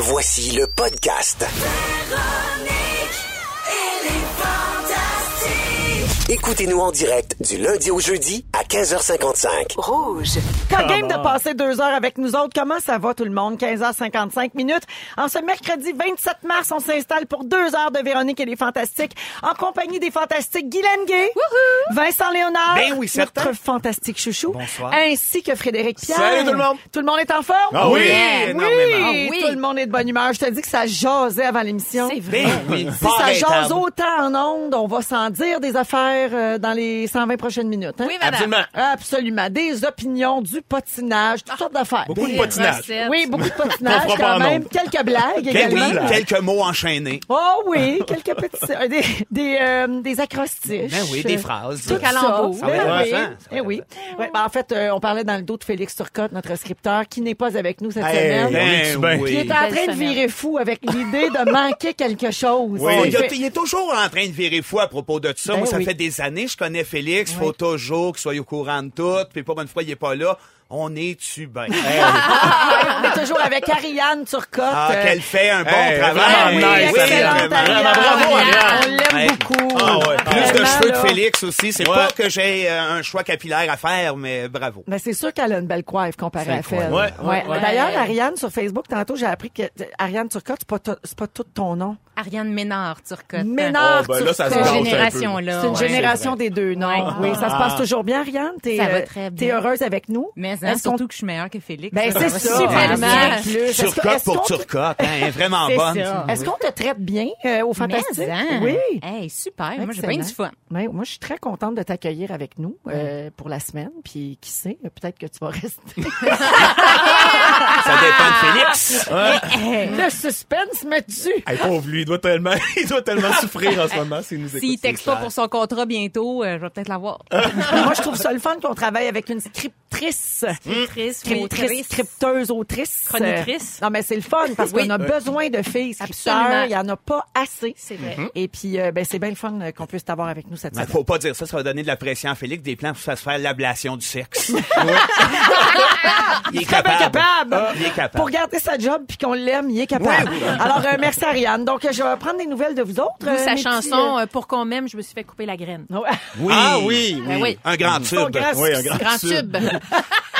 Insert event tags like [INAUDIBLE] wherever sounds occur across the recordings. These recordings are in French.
Voici le podcast. Écoutez-nous en direct du lundi au jeudi à 15h55. Rouge. Pas game de passer deux heures avec nous autres. Comment ça va tout le monde? 15h55 minutes. En ce mercredi 27 mars, on s'installe pour deux heures de Véronique et les Fantastiques en compagnie des Fantastiques Guylaine Gay, Vincent Léonard, Ben oui, certain. notre fantastique chouchou, Bonsoir. ainsi que Frédéric Pierre. Salut tout le monde. Tout le monde est en forme? Ah oui, énormément. Oui, Oui. tout le monde est de bonne humeur. Je te dis que ça jasait avant l'émission. C'est vrai. Ben oui, Si ça jase autant en ondes, on va s'en dire des affaires euh, dans les 120 prochaines minutes. hein? Oui, madame. Absolument. Absolument. Des opinions, du potinage, toutes sortes d'affaires. Beaucoup de potinage. recettes. Oui, beaucoup de [LAUGHS] potinage quand même. Quelques blagues également. quelques mots enchaînés. Oh oui, quelques petits... euh, des, des, euh, des acrostiches. Ben oui, des phrases. Tout Des ça. va Ben oui. Ça Eh oui. Ouais, ben en fait, euh, on parlait dans le dos de Félix Turcotte, notre scripteur, qui n'est pas avec nous cette Hey, semaine. ben Ben oui. Qui est en train de virer fou avec l'idée de manquer quelque chose. Oui. Il est toujours en train de virer fou à propos de ça. Ben Moi, ça oui. fait des années je connais Félix. Il faut toujours qu'il soit au courant de tout. Puis pas une fois, il est pas là. On est-tu bien? [LAUGHS] avec Ariane Turcotte. Ah, euh, qu'elle fait un bon Hey, travail. vraiment Oui, nice, oui, excellente vraiment. Ariane. Bravo, Ariane. On l'aime beaucoup. Ah ouais. Plus de cheveux là. que Félix aussi. C'est Ouais. pas que j'ai euh, un choix capillaire à faire, mais bravo. Ben, c'est sûr qu'elle a une belle coiffe comparée C'est à. Ouais, ouais, ouais. D'ailleurs, Ariane, sur Facebook, tantôt, j'ai appris que Ariane Turcotte, c'est pas, to- c'est pas tout ton nom. Ariane Ménard, Turcotte. Ménard Oh, ben là, Turcotte. gâche un peu. génération-là. C'est une ouais. génération c'est des deux noms. Ouais. Oui, ça se passe Ah. toujours bien, Ariane? T'es, Ça va euh, heureuse avec nous? Mais hein, surtout que je suis meilleure que Félix. Ben, c'est ça. super bien. Plus. Turcotte pour qu'on- Turcotte. Hein, elle est vraiment bonne. ça. Est-ce qu'on te traite bien euh, au Fantastique? Hein. Oui. Hey, super. Moi, j'ai Excellent. bien du fun. Ouais, moi, je suis très contente de t'accueillir avec nous euh, pour la semaine. Puis, qui sait, peut-être que tu vas rester. [LAUGHS] Ça dépend de Félix. Le suspense me tue. Hey, pauvre lui, il doit tellement, [LAUGHS] il doit tellement souffrir en ce moment s'il nous écoute. S'il texte pas pour son contrat bientôt, euh, je vais peut-être l'avoir. [LAUGHS] Moi, je trouve ça le fun qu'on travaille avec une scriptrice. Scriptrice, Scriptrice, scripteuse, autrice. Euh, Non, mais c'est le fun parce Oui. qu'on a besoin de filles. Absolument. Il y en a pas assez. C'est vrai. Et puis, euh, ben, c'est bien le fun euh, qu'on puisse t'avoir avec nous cette semaine. faut pas dire ça, ça va donner de la pression à Félix, des plans pour se faire l'ablation du sexe. [LAUGHS] il est capable. capable. Il est capable. Pour garder sa job puis qu'on l'aime, il est capable. Alors, euh, merci Ariane. Donc, je vais prendre des nouvelles de vous autres. Euh, sa chanson petits, euh, Pour qu'on m'aime, je me suis fait couper la graine. Oui. Ah oui, oui. Un grand tube. grand Oui, un grand, Grand tube. tube. [LAUGHS]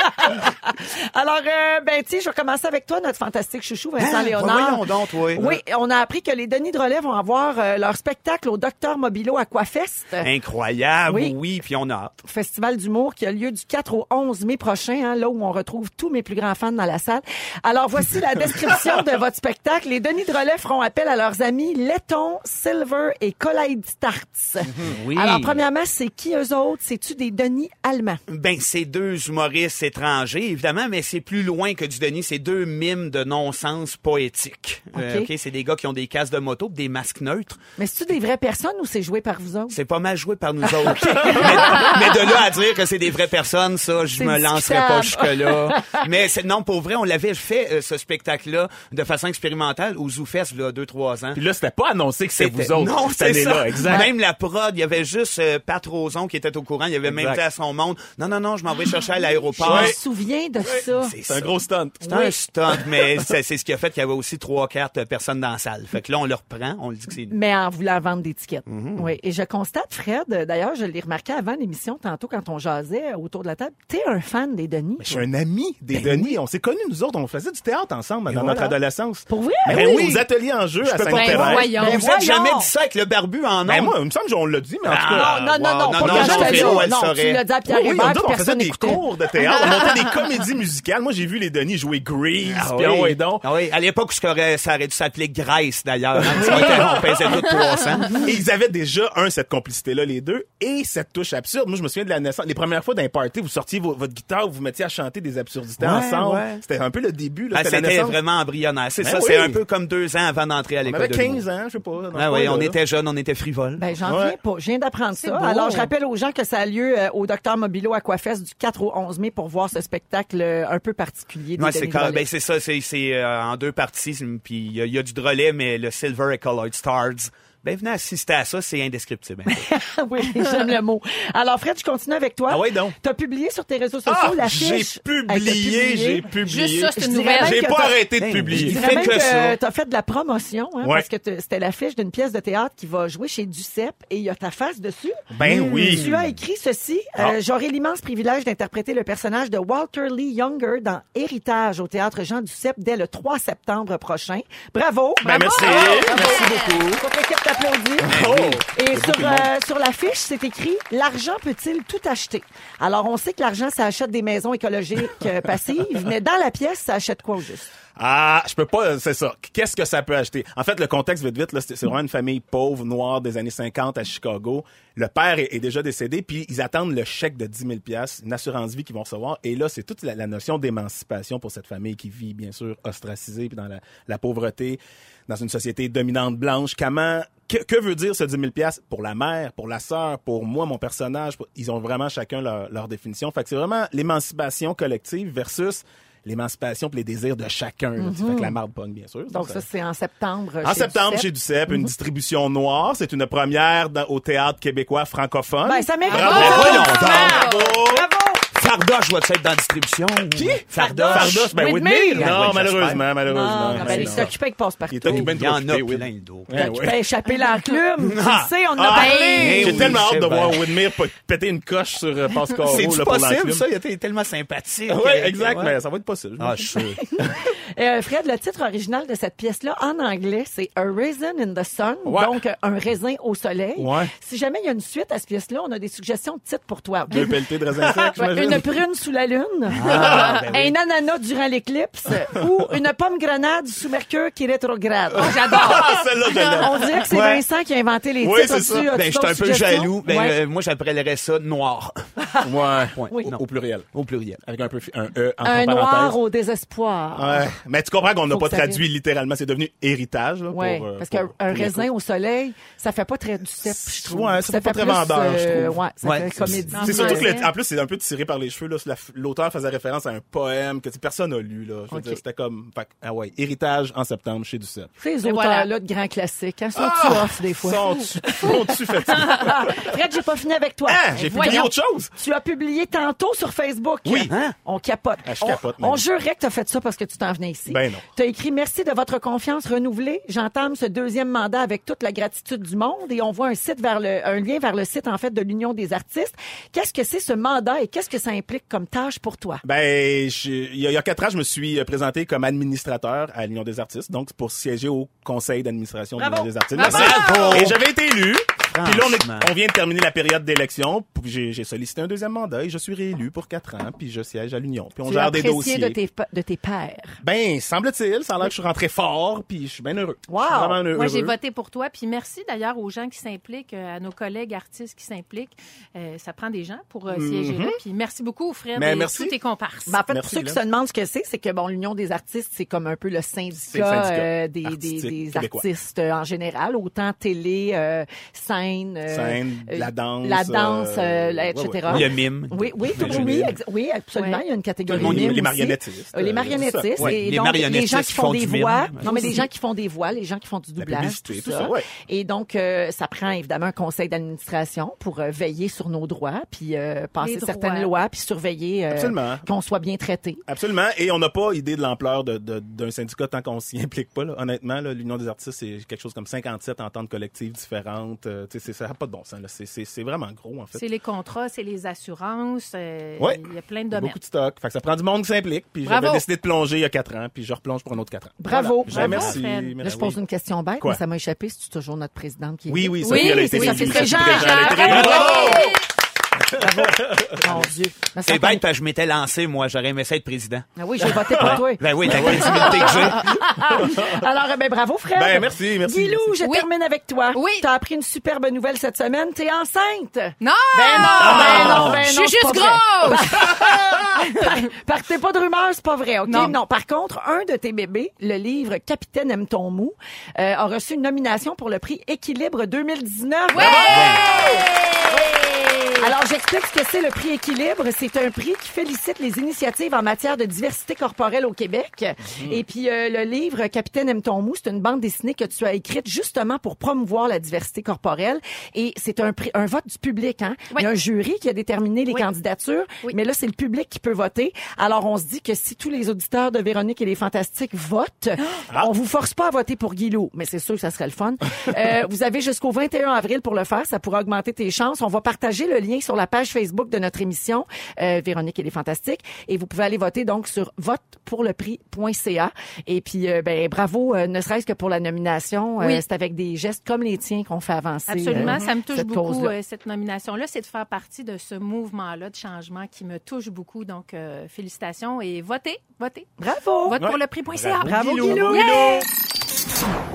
Alors, euh, ben, tu sais, je vais commencer avec toi, notre fantastique chouchou, Vincent Hein? Léonard. Voyons donc, toi. Oui, on a appris que les Denis de Relais vont avoir euh, leur spectacle au Docteur Mobilo Aquafest. Incroyable, Oui. oui. puis on a hâte. Festival d'humour qui a lieu du 4 au 11 mai prochain, hein, là où on retrouve tous mes plus grands fans dans la salle. Alors, voici la description de votre spectacle. Les Denis de Relais feront appel à leurs amis Letton, Silver et Collide Starts. Oui. Alors, premièrement, c'est qui eux autres? C'est-tu des Denis allemands? Ben, c'est deux humoristes étrangers, évidemment, mais c'est plus loin que du Denis. C'est deux mimes de non-sens poétique. Euh, OK. OK, c'est des gars qui ont des casques de moto, des masques neutres. Mais c'est-tu des vraies personnes ou c'est joué par vous autres? C'est pas mal joué par nous [LAUGHS] autres. mais, mais de là à dire que c'est des vraies personnes, ça, je C'est me lancerai pas jusque-là. [LAUGHS] mais c'est, non, pour vrai, on l'avait fait, euh, ce spectacle-là, de façon expérimentale au ZooFest, là, deux, trois ans. Puis là, c'était pas annoncé que c'était vous autres Non, cette c'est ça. année-là, exact. Même la prod, il y avait juste euh, Pat Roson qui était au courant. Il avait même Exact. dit à son monde, non, non, non, je m'en vais chercher à [LAUGHS] l'aéroport. Je souviens de ça. C'est un gros stunt. C'est un stunt, mais [LAUGHS] c'est ce qui a fait qu'il y avait aussi trois, quatre personnes dans la salle. Fait que là, on le reprend, on lui dit que c'est mais en voulant vendre des tickets. Mhm. Oui. Et je constate, Fred, d'ailleurs, je l'ai remarqué avant l'émission, tantôt, quand on jasait autour de la table, t'es un fan des Denis. Je suis un ami des Denis. On s'est connus, nous autres. On faisait du théâtre ensemble dans notre adolescence. Pour vrai? Ben Ben oui, oui. aux ateliers en jeu à. Ben voyons. Ben Vous êtes voyons. jamais dit ça avec le barbu en Ben nom? moi, il me semble qu'on l'a dit, mais en tout Ah, cas. non, non, non, non, non, Non, tu saurait. l'as dit à Pierre Oui, oui, Hébert, nous puis autres, on faisait personne des n'écoutait. cours de théâtre. On montait [LAUGHS] des comédies musicales. Moi, j'ai vu les Denis jouer Grease, Ah oui. on et donc. Ah oui, à l'époque, qu'aurait- ça aurait dû s'appeler Grace, d'ailleurs. hein, on pesait tout 300. Et ils avaient déjà, un, cette complicité-là, les deux, et cette touche absurde. Moi, je me souviens de la naissance. Les premières fois dans un party, vous sortiez vo- votre guitare, vous vous mettiez à chanter des absurdités Ouais, ensemble. ouais. C'était un peu le début, là. Ah, C'était vraiment embryonnaire. C'est Ben ça, oui. c'est un peu comme deux ans avant d'entrer à On l'école avait de 15 l'humour. ans, je sais pas. Ah oui, on était jeunes, on était frivoles. Ben, j'en reviens pas. Je viens d'apprendre ça. beau. Alors, je rappelle aux gens que ça a lieu euh, au Docteur Mobilo Aquafest du 4 au 11 mai pour voir ce spectacle euh, un peu particulier. Ouais, c'est ben, c'est ça, c'est euh, en deux parties, puis il y, a- il y a du drolet, mais le Silver et Colored Stars, Ben, venez assister à ça, c'est indescriptible. [LAUGHS] oui, j'aime le mot. Alors, Fred, je continue avec toi. Ah oui, donc. Tu as publié sur tes réseaux sociaux Ah, l'affiche. j'ai Hey, t'as publié, j'ai publié. Juste ça, c'est une Je nouvelle. J'ai pas arrêté de Ben, Je publier. fait même que que tu as fait de la promotion, hein, Ouais. parce que c'était l'affiche d'une pièce de théâtre qui va jouer chez Ducep et il y a ta face dessus. Ben oui. Tu as écrit ceci. euh, Ah. J'aurai l'immense privilège d'interpréter le personnage de Walter Lee Younger dans Héritage au théâtre Jean Duceppe dès le 3 septembre prochain. Bravo. Ben, merci. Merci beaucoup. Oh. Et sur, euh, sur l'affiche, c'est écrit « L'argent peut-il tout acheter? » Alors, on sait que l'argent, ça achète des maisons écologiques euh, passives, mais dans la pièce, ça achète quoi au juste? Ah, je peux pas, c'est ça. Qu'est-ce que ça peut acheter? En fait, le contexte, vite, vite, c'est vraiment une famille pauvre, noire des années 50 à Chicago. Le père est, déjà décédé, puis ils attendent le chèque de 10 000 une assurance vie qu'ils vont recevoir. Et là, c'est toute la, notion d'émancipation pour cette famille qui vit, bien sûr, ostracisée, puis dans la, pauvreté, dans une société dominante blanche. Comment, que, que veut dire ce 10 000 pour la mère, pour la sœur, pour moi, mon personnage? ils ont vraiment chacun leur, leur définition. Fait que c'est vraiment l'émancipation collective versus l'émancipation et les désirs de chacun. là. Fait que la marde pogne, bien sûr. Donc, ça, c'est en septembre. en chez septembre, chez Duceppe, une distribution noire. C'est une première dans- au théâtre québécois francophone. Ben, ça mérite Bravo! un voyons applaudissement. Bravo! Bravo! Farda, je vois être dans la distribution. Qui? Farda. Fardoche, ben Whitmer. Whitmer. Ah, Non, oui, malheureusement, malheureusement. Non, ben, Ben il non. s'occupait avec passe-partout. Il est occupé Il y en a plein le dos. Ouais. peux échapper l'enclume. [LAUGHS] Tu le sais, on en a Ah, parlé. J'ai tellement hâte de c'est voir p- péter une coche sur euh, Pascal C'est possible, ça? Il était tellement sympathique. Oui, exact, mais ça va être possible. Ah, je suis sûr. [LAUGHS] Euh, Fred, le titre original de cette pièce-là, en anglais, c'est A Raisin in the Sun, donc euh, un raisin au soleil. Si jamais il y a une suite à cette pièce-là, on a des suggestions de titres pour toi. Deux pelletés de raisin sec, [LAUGHS] j'imagine. Une prune sous la lune, Ah, ben oui. un ananas durant l'éclipse ou une pomme grenade sous Mercure qui rétrograde. Ah, celle-là, je l'aime. On dirait que c'est Ouais. Vincent qui a inventé les Oui, titres. c'est ça. Ben, je suis un peu jaloux. Ben, Ouais. euh, moi, j'appellerais ça noir. [LAUGHS] Ouais. Oui. Au, au pluriel. Au pluriel. Avec un peu fi- un E entre un parenthèses. noir au désespoir. Ouais. Mais tu comprends qu'on n'a Faut pas que ça traduit littéralement. C'est devenu héritage. Là, Ouais, pour, euh, parce pour- qu'un pour un les raisin au soleil, ça fait pas très du cep, je trouve. Ouais, ça fait pas très vendeur, je trouve. Ouais, ça Ouais, fait c'est- comédie. C'est surtout que, le- en plus, c'est un peu tiré par les cheveux. La- L'auteur faisait référence à un poème que personne n'a lu. Là. Je c'était comme... fait ah ouais, héritage en septembre chez Duceppe. Ces Et voilà. auteurs-là de grands classiques, hein, sont-tu off des fois? Sont-tu fatigués? [LAUGHS] Fred, j'ai pas fini avec toi. Ah, j'ai publié autre chose. Tu as publié tantôt sur Facebook. Oui. Hein? On capote. Ah, je on, capote, on même. jurerait que tu as fait ça parce que tu t'en venais ici. Ben non. Tu as écrit Merci de votre confiance renouvelée. J'entame ce deuxième mandat avec toute la gratitude du monde et on voit un site vers le, un lien vers le site, en fait, de l'Union des artistes. Qu'est-ce que c'est ce mandat et qu'est-ce que ça implique comme tâche pour toi? Ben, je- il y, a- il y a quatre ans, je me suis euh, présenté comme administrateur à l'Union des artistes, donc pour siéger au conseil d'administration de l'Union des artistes. Bravo! Merci. Et j'avais été élu. Puis là, on, est- on vient de terminer la période d'élection. J'ai j'ai sollicité un deuxième mandat et je suis réélu pour quatre ans. Puis je siège à l'Union. Puis on Tu gère des dossiers. de tes, de tes pairs. Ben, semble-t-il, ça a l'air que je suis rentré fort. Puis je suis bien heureux. Wow. Je suis vraiment heureux. Moi, j'ai voté pour toi. Puis merci d'ailleurs aux gens qui s'impliquent, euh, à nos collègues artistes qui s'impliquent. Euh, ça prend des gens pour euh, siéger là. Puis merci beaucoup, Fred, Mais et merci. tous tes comparses. Ben, en fait, Merci, pour ceux qui là. se demandent ce que c'est, c'est que bon, l'Union des artistes, c'est comme un peu le syndicat, C'est le syndicat euh, des, des, des artistes en général, autant télé, euh, scène, euh, Scène, euh, la danse, la danse, euh, euh, etc. ouais. Le mime. Oui, oui, tout, Le oui, oui, absolument. Ouais. Il y a une catégorie Tout le monde, mime les aussi. marionnettistes, Euh, les marionnettistes et les donc marionnettistes les gens qui font font des voix. Non, mais les gens qui font des voix, les gens qui font du doublage, tout tout ça. Et donc, euh, ça prend évidemment un conseil d'administration pour euh, veiller sur nos droits, puis euh, passer certaines lois, puis surveiller euh, qu'on soit bien traité. Absolument. Et on n'a pas idée de l'ampleur de- de- d'un syndicat tant qu'on s'y [LAUGHS] implique pas. Là. Honnêtement, là, l'Union des artistes, c'est quelque chose comme 57 ententes collectives différentes. Euh, ça n'a pas de bon sens. là. C'est- C'est c'est vraiment gros, en fait. C'est les contrats, c'est les assurances. euh, Ouais. Il y a plein de domaines. beaucoup de stock. Fait que ça prend du monde qui s'implique. Puis Bravo. j'avais décidé de plonger il y a quatre ans, puis je replonge pour un autre quatre ans. Bravo. Voilà. Bravo, merci. Fred. Là, je pose une question bête, Quoi? mais ça m'a échappé. C'est toujours notre présidente qui est Oui, oui, Oui, Sophie, elle a c'est été Sophie élue. Fréjean. Sophie Bravo! Mon Dieu. Me C'est bête parce que je m'étais lancé, moi. J'aurais aimé ça être président. Ah oui, j'ai voté pour toi. Ben oui, t'as la crédibilité que j'ai. [LAUGHS] Alors, ben, bravo, Fred. Ben, merci, merci, Guilou, merci. je Oui. termine avec toi. Oui. T'as appris une superbe nouvelle cette semaine. T'es enceinte. Non! Ben non, ben non, ben Je non. suis c'est juste grosse! [LAUGHS] Partez pas de rumeurs, c'est pas vrai, OK? Non. Par contre, un de tes bébés, le livre Capitaine aime ton mou, euh, a reçu une nomination pour le prix Équilibre 2019. Ouais! Alors, j'explique ce que c'est le prix équilibre. C'est un prix qui félicite les initiatives en matière de diversité corporelle au Québec. Et puis, euh, le livre Capitaine aime ton mou, c'est une bande dessinée que tu as écrite justement pour promouvoir la diversité corporelle. Et c'est un, prix, un vote du public. Hein? Il y a un jury qui a déterminé les Oui. candidatures, Oui. mais là, c'est le public qui peut voter. Alors, on se dit que si tous les auditeurs de Véronique et les Fantastiques votent, on vous force pas à voter pour Guilou, mais c'est sûr que ça serait le fun. [LAUGHS] Euh, vous avez jusqu'au 21 avril pour le faire. Ça pourra augmenter tes chances. On va partager le lien sur la page Facebook de notre émission, euh, Véronique et les Fantastiques. Et vous pouvez aller voter donc sur votepourleprix.ca. Et puis, euh, ben, bravo, euh, ne serait-ce que pour la nomination. Euh, Oui. c'est avec des gestes comme les tiens qu'on fait avancer. Absolument, euh, ça me touche cette beaucoup, euh, cette nomination-là. C'est de faire partie de ce mouvement-là de changement qui me touche beaucoup. Donc, euh, félicitations et votez, votez. Bravo! Vote pour le prix.ca. Bravo, Guilou. Guilou! Yeah!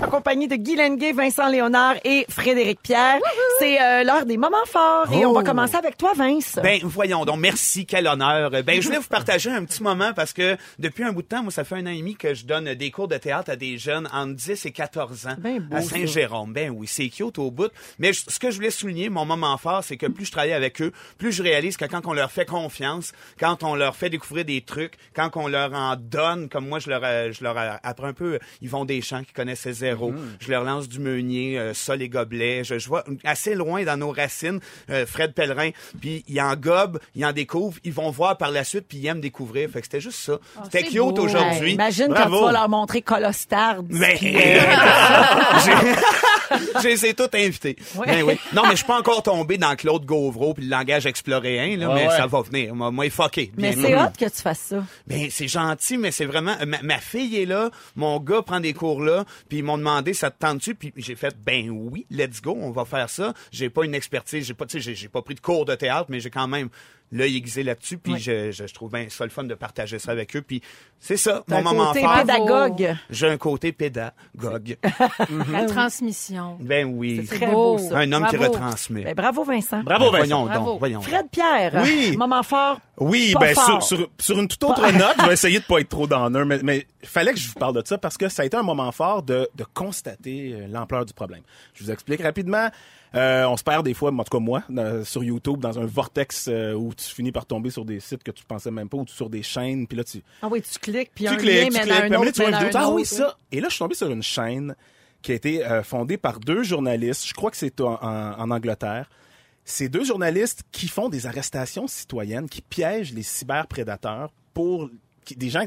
En compagnie de Guy Lenguet, Vincent Léonard et Frédéric Pierre. C'est euh, l'heure des moments forts. Et on va commencer avec toi, Vince. Ben, voyons donc, merci, quel honneur. Ben, je voulais vous partager un petit moment parce que depuis un bout de temps, moi, ça fait un an et demi que je donne des cours de théâtre à des jeunes entre 10 et 14 ans Ben beau, à. Saint-Jérôme. Ben oui, c'est cute au bout. Mais je- ce que je voulais souligner, mon moment fort, c'est que plus je travaille avec eux, plus je réalise que quand on leur fait confiance, quand on leur fait découvrir des trucs, quand on leur en donne, comme moi, je leur, euh, je leur euh, apprends un peu, ils vont des champs qu'ils connaissaient zéro. Je leur lance du meunier, euh, ça, les gobelets. Je, je vois assez loin dans nos racines, euh, Fred Pellerin, puis ils en gobent, ils en découvrent, ils vont voir par la suite, puis ils aiment découvrir. Fait que c'était juste ça. c'était c'est cute aujourd'hui. imagine quand Bravo. tu vas leur montrer Colostard. Ben, [LAUGHS] j'ai- [LAUGHS] j'ai c'est tout invité. Ben oui. Non, mais je suis pas encore tombé dans Claude Gauvreau puis le langage exploréen, là, Ouais, mais ouais. ça va venir. Moi, moi fucké. Mais c'est hot que tu fasses ça. Ben, c'est gentil, mais c'est vraiment... Ma, ma fille est là, mon gars prend des cours là, puis ils m'ont demandé, ça te tente-tu? Puis j'ai fait, ben oui, let's go, on va faire ça. J'ai pas une expertise, j'ai pas, j'ai- j'ai pas pris de cours de théâtre, mais j'ai quand même l'œil aiguisé là-dessus, puis je, je, je trouve bien ça le fun de partager ça avec eux, puis c'est ça, mon un moment côté fort. pédagogue. J'ai un côté pédagogue. [LAUGHS] La transmission. ben oui. C'est très beau, ça. Un homme qui retransmet. Ben, bravo, Vincent. Bravo, Ben, Vincent. Voyons Bravo. donc, voyons. Fred Pierre. Oui. Moment fort. Oui, Pas ben fort. sur, sur, sur une toute autre [LAUGHS] note, je vais essayer de pas être trop d'honneur, mais, mais fallait que je vous parle de ça parce que ça a été un moment fort de, de constater euh, l'ampleur du problème. Je vous explique rapidement. Euh, on se perd des fois, en tout cas moi, dans- sur YouTube, dans un vortex euh, où tu finis par tomber sur des sites que tu pensais même pas, ou sur des chaînes, puis là tu, Ah oui, tu cliques, puis tu un cliques, lien tu cliques, puis un autre, tu vois une vidéo, ah oui, ça. Et là, je suis tombé sur une chaîne qui a été euh, fondée par deux journalistes, je crois que c'est en, en- en Angleterre. C'est deux journalistes qui font des arrestations citoyennes, qui piègent les cyberprédateurs pour des gens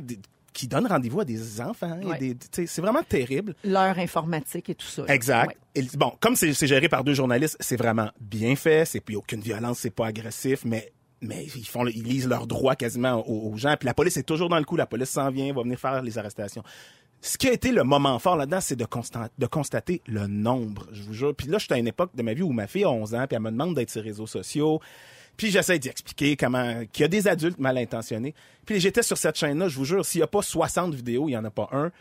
qui donnent rendez-vous à des enfants. Ouais. c'est vraiment terrible. L'heure informatique et tout ça. Exact. Ouais. Et, bon, comme c'est c'est géré par deux journalistes, c'est vraiment bien fait. C'est puis aucune violence, c'est pas agressif, mais mais ils font, ils lisent leurs droits quasiment aux, aux gens. Puis la police est toujours dans le coup. La police s'en vient, va venir faire les arrestations. Ce qui a été le moment fort là-dedans, c'est de, constat- de constater le nombre, je vous jure. Puis là, je suis à une époque de ma vie où ma fille a 11 ans, puis elle me demande d'être sur les réseaux sociaux. Puis j'essaie d'y expliquer comment qu'il y a des adultes mal intentionnés. Puis j'étais sur cette chaîne-là, je vous jure, s'il n'y a pas 60 vidéos, il n'y en a pas un.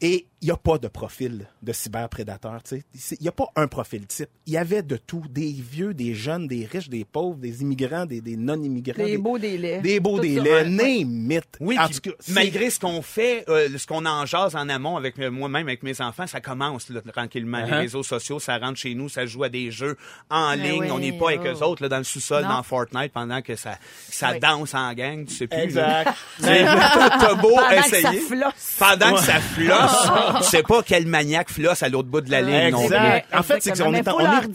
Et il n'y a pas de profil de cyberprédateur, tu sais. C'est- Il n'y a pas un profil type. Il y avait de tout. Des vieux, des jeunes, des riches, des pauvres, des immigrants, des, des non-immigrants. Des beaux, des laids. Des beaux, Tout des. Name it. Oui, en tout cas, malgré ce qu'on fait, euh, ce qu'on en jase en amont avec euh, moi-même, avec mes enfants, ça commence là, tranquillement. Les Uh-huh. réseaux sociaux, ça rentre chez nous, ça joue à des jeux en Ben ligne. oui, on n'est pas avec oh. eux autres là, dans le sous-sol, dans Fortnite, pendant que ça, ça Oui. danse en gang, tu sais plus. Exact. [LAUGHS] T'as beau Pendant que ça flosse. Pendant que ça flosse, [LAUGHS] tu sais pas quel maniaque flosse à l'autre bout de la ligne. non plus. Exact. plus. En fait, c'est que Exactement. on est,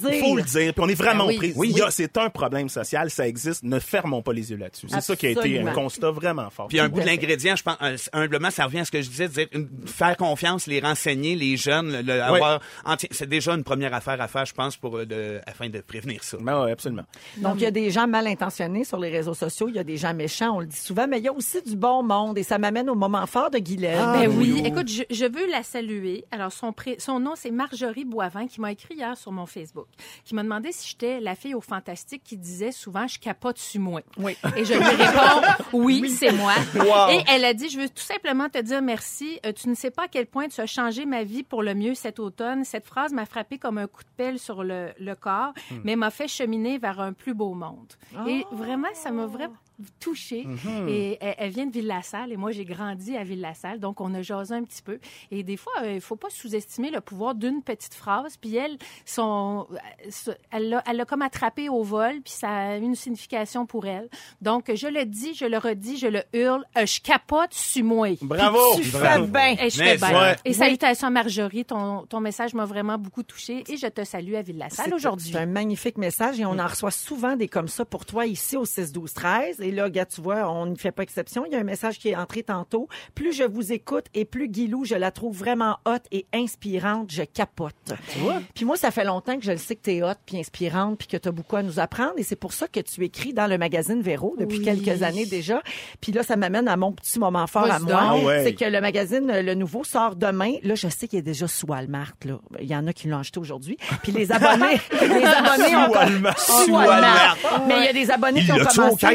on est- faut le dire, puis on est vraiment Ben oui. pris. Oui. C'est un problème social, ça existe. Ne fermons pas les yeux là-dessus. C'est ça qui a été un constat vraiment fort. Puis un bout de l'ingrédient, je pense, euh, humblement, ça revient à ce que je disais, de dire, une- faire confiance, les renseigner, les jeunes, le, le- avoir, c'est déjà une première affaire à faire, je pense, pour euh, de, afin de prévenir ça. Ben ouais, absolument. Donc, il y a des gens mal intentionnés sur les réseaux sociaux, il y a des gens méchants, on le dit souvent, mais il y a aussi du bon monde et ça m'amène au moment fort de Guylaine. Ben oui. Écoute, je, je veux la saluer. Alors, son, pré- son nom, c'est Marjorie Boivin, qui m'a écrit hier sur mon Facebook, qui m'a demandé si j'étais la fille au Fantastique qui disait souvent « je capote sur moi ». Oui. Et je lui réponds « oui, c'est moi Wow. Et elle a dit « je veux tout simplement te dire merci. Euh, tu ne sais pas à quel point tu as changé ma vie pour le mieux cet automne. Cette phrase m'a frappé comme un coup de pelle sur le, le corps, mais m'a fait cheminer vers un plus beau monde. Et vraiment, ça m'a vraiment touchée. Mhm. Et elle, elle vient de Ville-la-Salle et moi, j'ai grandi à Ville-la-Salle. Donc, on a jasé un petit peu. Et des fois, euh, il faut pas sous-estimer le pouvoir d'une petite phrase. Puis elle, son, euh, elle l'a elle l'a comme attrapé au vol, puis ça a une signification pour elle. Donc, je le dis, je le redis, je le hurle, euh, je capote, suis-moi. Bravo! Tu fais Bravo. bien. Et je fais bien. ouais. Et salutations à Marjorie, ton, ton message m'a vraiment beaucoup touchée et je te salue à Ville-la-Salle aujourd'hui. C'est un magnifique message et on en reçoit souvent des comme ça pour toi ici au 6 12 13 et là gars tu vois on ne fait pas exception il y a un message qui est entré tantôt plus je vous écoute et plus Guilou je la trouve vraiment hot et inspirante je capote puis moi ça fait longtemps que je le sais que tu es hot puis inspirante puis que tu as beaucoup à nous apprendre et c'est pour ça que tu écris dans le magazine Véro depuis Oui. quelques années déjà puis là ça m'amène à mon petit moment fort à moi. Ah ouais. c'est que le magazine le nouveau sort demain là je sais qu'il est déjà sous Walmart là il y en a qui l'ont acheté aujourd'hui puis les abonnés [LAUGHS] les abonnés ont Sous Walmart. Sous. Mais il y a des abonnés Il qui ont commencé. à-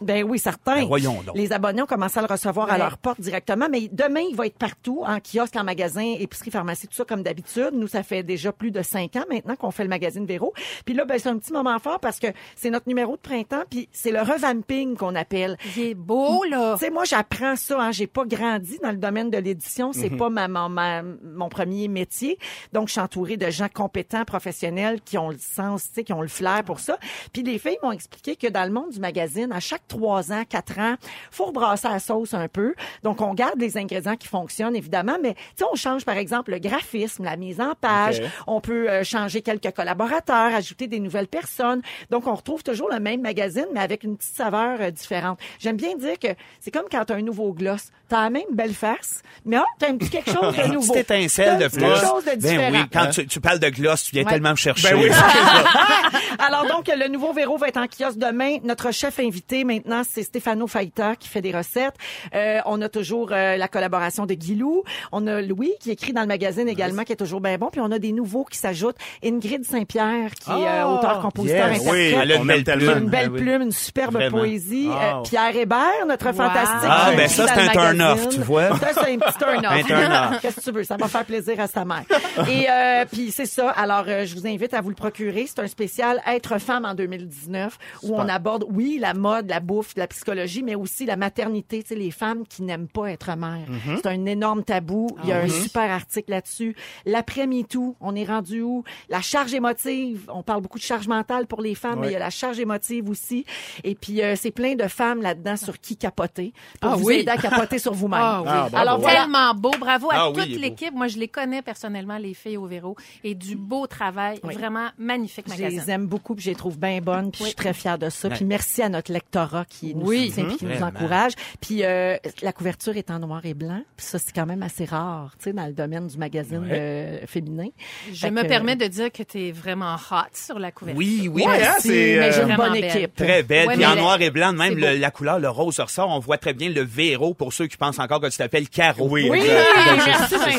Ben oui, certains. Ben voyons donc. Les abonnés ont commencé à le recevoir à leur porte directement. Mais demain, il va être partout, en kiosque, en magasin, épicerie, pharmacie, tout ça comme d'habitude. Nous, ça fait déjà plus de cinq ans maintenant qu'on fait le magazine Véro. Puis là, ben, c'est un petit moment fort parce que c'est notre numéro de printemps. Puis c'est le revamping qu'on appelle. Il est beau, là. Tu sais, moi, j'apprends ça. Hein. J'ai pas grandi dans le domaine de l'édition. C'est pas ma, ma- ma- mon premier métier. Donc, je suis entourée de gens compétents, professionnels, qui ont le sens, tu sais, qui ont le flair pour ça. Puis les filles m'ont expliqué que dans le monde du magazine, à chaque trois ans, quatre ans, faut rebrasser la sauce un peu. Donc, on garde les ingrédients qui fonctionnent, évidemment, mais tu sais, on change, par exemple, le graphisme, la mise en page. On peut euh, changer quelques collaborateurs, ajouter des nouvelles personnes. Donc, on retrouve toujours le même magazine, mais avec une petite saveur euh, différente. J'aime bien dire que c'est comme quand tu as un nouveau gloss. Tu as la même belle face, mais oh, tu as un petit quelque chose de [LAUGHS] Une nouveau. petite étincelle de plus. quelque chose de différent. Ben oui, quand tu, tu parles de gloss, tu viens Ouais. tellement me chercher. Ben oui, [LAUGHS] [LAUGHS] Alors donc, le nouveau Véro va être en kiosque demain. Notre chef invité maintenant, c'est Stéphano Faita qui fait des recettes. Euh, on a toujours euh, la collaboration de Guilou. On a Louis qui écrit dans le magazine également, qui est toujours bien bon. Puis on a des nouveaux qui s'ajoutent. Ingrid Saint-Pierre, qui est euh, Ah, auteur, compositeur, yes. interprète. Oui, Elle a une belle plume. une belle oui. plume, une superbe Vraiment. poésie. Euh, Pierre Hébert, notre Wow. fantastique. Ah, ben ça, c'est un turn-off, tu vois. Ça, c'est un petit turn-off. [LAUGHS] Qu'est-ce que tu veux? Ça va faire plaisir à sa mère. Et euh, puis c'est ça. Alors, euh, je vous invite à vous le procurer. C'est un spécial Être femme en 2019 où on aborde, oui, la mode, la bouffe, la psychologie, mais aussi la maternité. Tu sais, les femmes qui n'aiment pas être mère. C'est un énorme tabou. Il y a un super article là-dessus. L'après-MeToo, on est rendu où? La charge émotive. On parle beaucoup de charge mentale pour les femmes, mais il y a la charge émotive aussi. Et puis, euh, c'est plein de femmes là-dedans sur qui capoter. Pour Ah vous oui. aider à capoter sur [LAUGHS] vous-même. Ah oui. Ah. Alors voilà. Tellement beau. Bravo à Ah oui, toute l'équipe. Moi, je les connais personnellement, les filles au Véro. Et du beau travail. Oui. Vraiment magnifique Je magazine. les aime beaucoup, puis je les trouve bien bonnes, puis je suis très fière de ça. Puis merci à notre lectorat qui nous Oui. soutient, qui nous encourage. Puis euh, la couverture est en noir et blanc, puis ça c'est quand même assez rare, tu sais, dans le domaine du magazine euh, féminin. Je Fait me que- permets de dire que tu es vraiment hot sur la couverture. Oui, oui. Ouais, hein, c'est, mais euh, j'ai une vraiment bonne belle. équipe. Très belle. Ouais, Puis en noir et blanc, même le- la couleur, le rose ressort. On voit très bien le Véro pour ceux qui pensent encore que tu t'appelles Caro. Oui, Oui, exact. merci C'est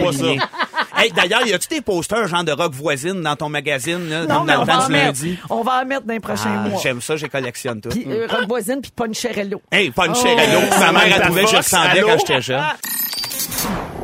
Vincent hey, d'ailleurs, y a-tu des posters genre de rock voisine dans ton magazine, là, Non, dans, mais dans on le va, temps en du mettre, lundi? on va en mettre dans les prochains Ah, mois. J'aime ça, j'ai collectionne tout. Puis euh, Rock Voisine, puis Poncherello. Hey, chère Oh. Ma mère a Ta trouvé, je le Fox, sentais allô? quand j'étais jeune.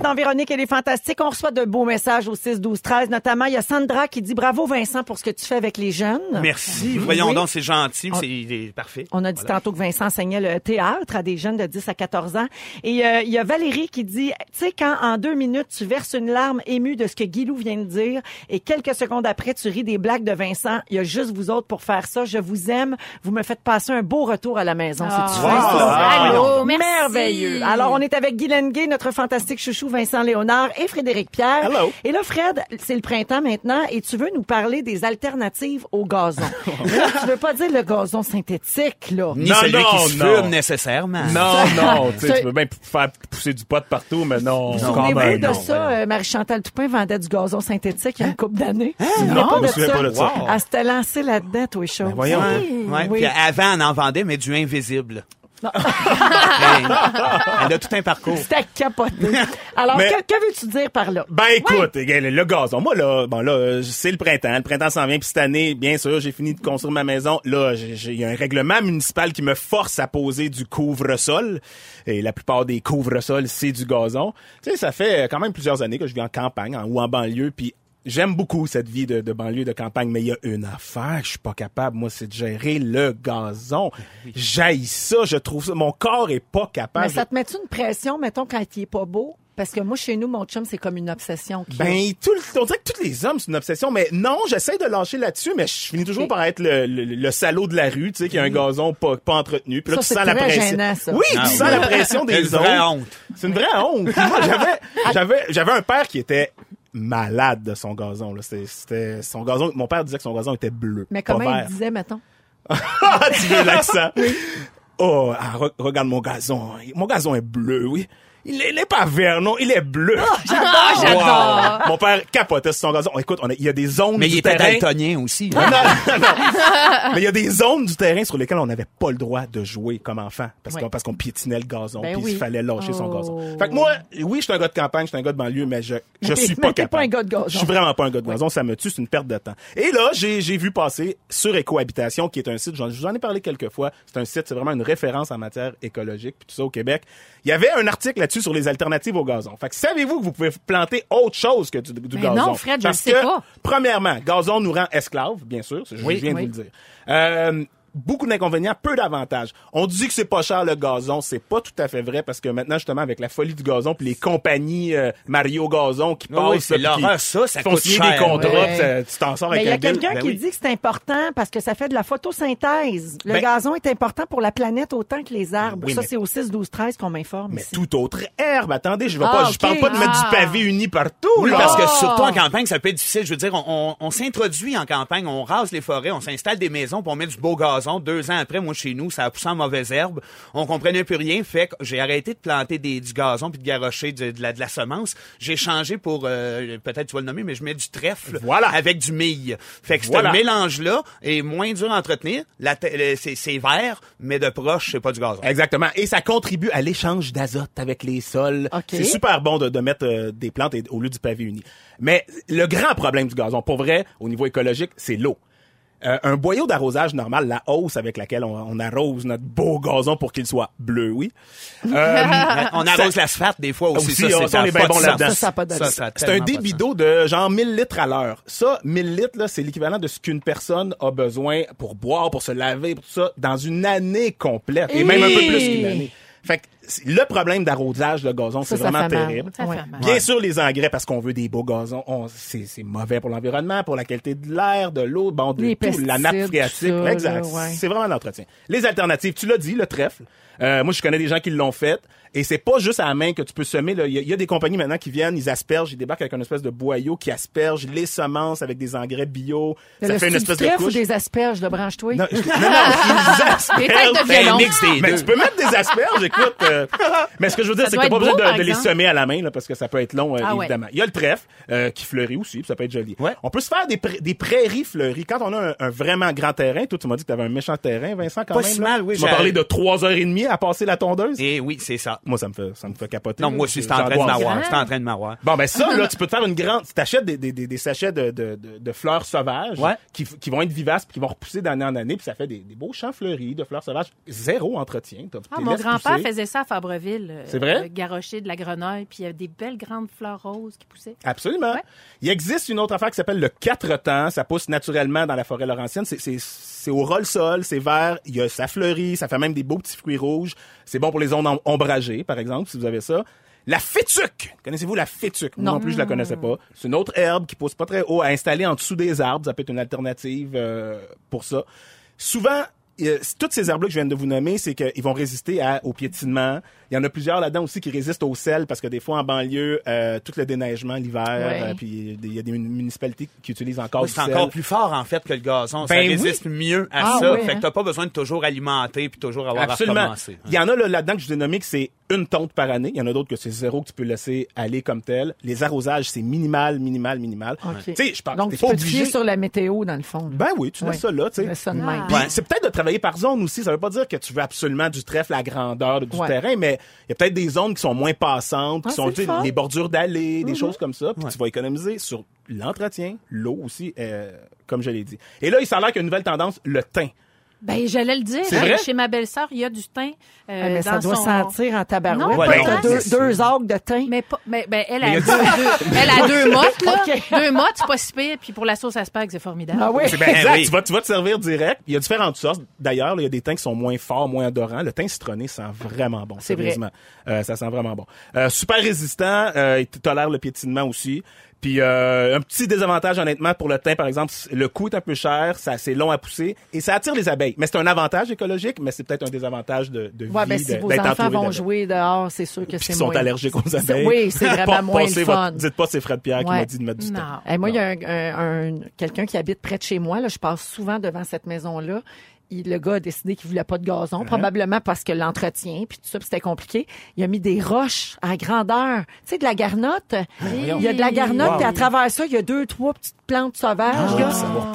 Dans Véronique, elle est fantastique. On reçoit de beaux messages au 6, 12, 13. Notamment, il y a Sandra qui dit bravo Vincent pour ce que tu fais avec les jeunes. Merci. Voyons Oui. donc, c'est gentil, c'est il est parfait. On a dit Voilà. tantôt que Vincent enseignait le théâtre à des jeunes de 10 à 14 ans. Et euh, il y a Valérie qui dit, tu sais, quand en deux minutes, tu verses une larme émue de ce que Guilou vient de dire et quelques secondes après, tu ris des blagues de Vincent, il y a juste vous autres pour faire ça. Je vous aime. Vous me faites passer un beau retour à la maison. Ah. C'est Wow. ça? Allô, merci. Merveilleux. Alors, on est avec Guy Lenguet, notre fantastique chouchou Vincent Léonard et Frédéric Pierre. Hello. Et là, Fred, c'est le printemps maintenant et tu veux nous parler des alternatives au gazon. [LAUGHS] là, tu veux pas dire le gazon synthétique, là. Ni Non, celui non, qui se non. fume nécessairement. Non, non, tu sais, C'est- tu peux bien faire pousser du pot partout, mais non. Vous quand souvenez-vous même, de non, ça? euh, Marie-Chantal Toupin vendait du gazon synthétique il y a une couple d'années? Souviens Non, pas je me de pas de ça. Wow. Elle s'était lancée là-dedans, toi, chaud. voyons. Ouais. Oui. Puis avant, on en vendait, mais du invisible. Hey, [LAUGHS] elle a tout un parcours. C'était capoté. Alors, Mais- que, que veux-tu dire par là? Ben écoute, regarde, le gazon, moi là, bon là, euh, c'est le printemps, le printemps s'en vient, puis cette année, bien sûr, j'ai fini de construire ma maison. Là, j'ai- j'ai- il y a un règlement municipal qui me force à poser du couvre-sol, et la plupart des couvre-sols, c'est du gazon. Tu sais, ça fait quand même plusieurs années que je vis en campagne en- ou en banlieue, puis j'aime beaucoup cette vie de, de banlieue, de campagne, mais il y a une affaire je suis pas capable, moi, c'est de gérer le gazon. J'haïs ça, je trouve ça, mon corps est pas capable. Mais ça te met une pression, mettons, quand il est pas beau? Parce que moi, chez nous, mon chum, c'est comme une obsession. Ben, tout le- on dirait que tous les hommes, c'est une obsession. Mais non, j'essaie de lâcher là-dessus, mais je finis toujours par être le, le, le salaud de la rue, tu sais, qui a un gazon pas, pas entretenu. Puis là, Ça, tu c'est sens la pression. gênant, ça. Oui, Ah tu oui. sens la pression C'est des une vraie autres. honte. C'est une vraie honte. Puis moi, j'avais, j'avais, j'avais un père qui était malade de son gazon. Là. C'était, son gazon. Mon père disait que son gazon était bleu. Mais comment il disait, mettons? [LAUGHS] Tu veux l'accent? Oh, ah, re- regarde mon gazon. Mon gazon est bleu, oui. Il est, il est pas vert, non, il est bleu. Ah, j'adore. Wow. Mon père capotait sur son gazon. Oh, écoute, on a- il y a des zones Mais du il était terrain. daltonien aussi. Non, non, [LAUGHS] non. Mais il y a des zones du terrain sur lesquelles on n'avait pas le droit de jouer comme enfant parce qu'on parce qu'on piétinait le gazon Ben puis oui. il fallait lâcher son Oh. gazon. Fait que moi, oui, je suis un gars de campagne, je suis un gars de banlieue, mais je je Mais suis pas mais capable. pas un gars de gazon. Je suis vraiment pas un gars de gazon, ça me tue, c'est une perte de temps. Et là, j'ai j'ai vu passer sur Écohabitation qui est un site, j'en- je vous en ai parlé quelques fois, c'est un site, c'est vraiment une référence en matière écologique puis tout ça au Québec. Il y avait un article là-dessus sur les alternatives au gazon. Fait que savez-vous que vous pouvez planter autre chose que du, du Mais gazon? non, Fred, je Parce sais que, pas. Premièrement, gazon nous rend esclaves, bien sûr. Je Oui. viens de vous le dire. Euh, beaucoup d'inconvénients, peu d'avantages. On dit que c'est pas cher le gazon, c'est pas tout à fait vrai parce que maintenant justement avec la folie du gazon puis les compagnies euh, Mario Gazon qui Oui, passent oui, c'est l'horreur, ça, ça font coûte signer cher. des contrats, Ouais. ça- tu t'en sors Mais avec il y a quelqu'un Ben qui oui. dit que c'est important parce que ça fait de la photosynthèse. Le Ben- gazon est important pour la planète autant que les arbres. Oui, ça, mais- c'est au 6, 12, 13 qu'on m'informe Mais ici. tout autre herbe, attendez, je veux Ah, pas, je parle pas de mettre Ah. du pavé uni partout, Oui, là. parce que Oh! surtout en campagne, ça peut être difficile. Je veux dire, on, on, on s'introduit en campagne, on rase les forêts, on s'installe des maisons, puis on met du beau gazon. Deux ans après, moi, chez nous, ça a poussé en mauvaise herbe. On comprenait plus rien. Fait que j'ai arrêté de planter des, du gazon puis de garrocher de, de la, de la semence. J'ai changé pour, euh, peut-être tu vas le nommer, mais je mets du trèfle Voilà. avec du mille. Fait que Voilà. ce mélange-là est moins dur à entretenir. La te- le- c'est, c'est vert, mais de proche, c'est pas du gazon. Exactement. Et ça contribue à l'échange d'azote avec les sols. OK. C'est super bon de, de mettre euh, des plantes et- au lieu du pavé uni. Mais le grand problème du gazon, pour vrai, au niveau écologique, c'est l'eau. Euh, un boyau d'arrosage normal, la hausse avec laquelle on, on arrose notre beau gazon pour qu'il soit bleu, oui. [LAUGHS] Euh, on arrose l'asphalte des fois aussi. Aussi, ça, on- c'est- on ça est bien bon là-dedans. Ça, ça Ça, ça C'est un débit d'eau de genre 1000 litres à l'heure. Ça, 1000 litres, là, c'est l'équivalent de ce qu'une personne a besoin pour boire, pour se laver, pour tout ça, dans une année complète. Et même un peu plus qu'une année. Fait que c'est- le problème d'arrosage de gazon, c'est ça vraiment terrible. Ça fait Ouais. mal. Bien sûr, les engrais, parce qu'on veut des beaux gazons, on- c'est c'est mauvais pour l'environnement, pour la qualité de l'air, de l'eau, bon, de Les tout, la nappe phréatique. exact. ouais. C'est vraiment l'entretien. Les alternatives, tu l'as dit, le trèfle. Euh, moi, je connais des gens qui l'ont fait. Et c'est pas juste à la main que tu peux semer. là. Il y, a- il y a des compagnies maintenant qui viennent, ils aspergent, ils débarquent avec une espèce de boyau qui asperge les semences avec des engrais bio. Le Ça fait une espèce de ou des asperges de branche-toi? Non, je- [LAUGHS] non, non, ils aspergent. Des têtes de Ben, violon. un mix des Mais deux. tu peux mettre des [LAUGHS] asperges, écoute. euh, mais ce que je veux dire, c'est que t'as pas besoin beau, de, les semer à la main, là, parce que ça peut être long, euh, Ah ouais. évidemment. Il y a le trèfle, euh, qui fleurit aussi, puis ça peut être joli. Ouais. On peut se faire des, prairies- des prairies fleuries. Quand on a un, un vraiment grand terrain, toi, tu m'as dit que t'avais un méchant terrain, Vincent, quand Pas même. si là. mal, oui, Tu m'as parlé de trois heures et demie à passer la tondeuse? Et oui, c'est ça. Moi, ça me fait, ça me fait capoter. Non, là. moi aussi, c'est en train de m'avoir. Grand. C'est en train de m'avoir. Bon, ben ça, là, tu peux te faire une grande... Tu t'achètes des, des, des, des sachets de, de, de, de fleurs sauvages Ouais. qui, vont être vivaces puis qui vont repousser d'année en année, puis ça fait des, des beaux champs fleuris de fleurs sauvages. Zéro entretien. Ah, mon grand-père faisait ça Fabreville. euh, C'est vrai? euh, Garrocher de la grenouille, puis il y avait des belles grandes fleurs roses qui poussaient. Absolument. Ouais. Il existe une autre affaire qui s'appelle le quatre temps. Ça pousse naturellement dans la forêt laurentienne. C'est, au ras-le-sol, c'est vert, il y a, ça fleurit, ça fait même des beaux petits fruits rouges. C'est bon pour les zones om- ombragées, par exemple, si vous avez ça. La fétuque. Connaissez-vous la fétuque? Non. non plus, je la connaissais pas. C'est une autre herbe qui pousse pas très haut à installer en dessous des arbres. Ça peut être une alternative euh, pour ça. Souvent, euh, toutes ces herbes-là que je viens de vous nommer, c'est qu'ils vont résister à, au piétinement. Il y en a plusieurs là-dedans aussi qui résistent au sel parce que des fois en banlieue, euh, tout le déneigement l'hiver, Ouais. euh, puis il y a des municipalités qui utilisent encore Oui, du c'est sel. encore plus fort, en fait, que le gazon. ça Ben résiste mieux à Ah ça. oui, fait hein? que t'as pas besoin de toujours alimenter puis toujours avoir à Absolument. recommencer. Il y en a là, là-dedans que je vous ai nommé que c'est une tonte par année. Il y en a d'autres que c'est zéro que tu peux laisser aller comme tel. Les arrosages, c'est minimal, minimal, minimal. OK. Tu sais, je pense Donc, tu pas peux te fier obligé. sur la météo, dans le fond. Ben oui, tu laisses Oui. ça là, tu sais. ça de même. Puis c'est peut-être de travailler par zone aussi. Ça veut pas dire que tu veux absolument du trèfle à grandeur du Ouais. terrain, mais il y a peut-être des zones qui sont moins passantes, qui Ah, sont tu les bordures d'allées, des choses comme ça. Puis tu vas économiser sur l'entretien, l'eau aussi, euh, comme je l'ai dit. Et là, il s'en a qu'il y a une nouvelle tendance, le thym. Ben, j'allais le dire. C'est vrai? Chez ma belle-sœur, il y a du thym. euh, Ah, mais ça dans doit son- sentir en tabarouette. Non, pas T'as tant. deux, deux arcs de thym. Mais, pas, mais ben, elle, a deux, deux- elle a deux mottes, [LAUGHS] là. Deux mottes, c'est pas si pire. Puis pour la sauce à spag, c'est formidable. Ah oui? Ben [LAUGHS] exact. oui. Tu, vas, tu vas te servir direct. Il y a différentes sortes. D'ailleurs, il y a des thym qui sont moins forts, moins odorants. Le thym citronné sent vraiment bon. C'est vrai. sérieusement. Euh, ça sent vraiment bon. Euh, super résistant. Euh, il tolère le piétinement aussi. Puis euh, un petit désavantage honnêtement pour le thym par exemple, le coût est un peu cher, ça c'est long à pousser et ça attire les abeilles. Mais c'est un avantage écologique, mais c'est peut-être un désavantage de, de Ouais, vie ben, si de- vos enfants vont jouer dehors, c'est sûr que c'est qui sont moins... allergiques aux abeilles. Oui, c'est vraiment moins le fun. votre- dites pas c'est Fred Pierre qui m'a dit de mettre du thym. Hey, moi, il y a un, un- un- quelqu'un qui habite près de chez moi. Là, je passe souvent devant cette maison-là. Il- le gars a décidé qu'il voulait pas de gazon, Uh-huh. probablement parce que l'entretien, puis tout ça, puis c'était compliqué. Il a mis des roches à grandeur. Tu sais, de la garnotte. Il y a de la garnotte, Wow. puis à travers ça, il y a deux, trois petites plantes sauvages. Ah, là.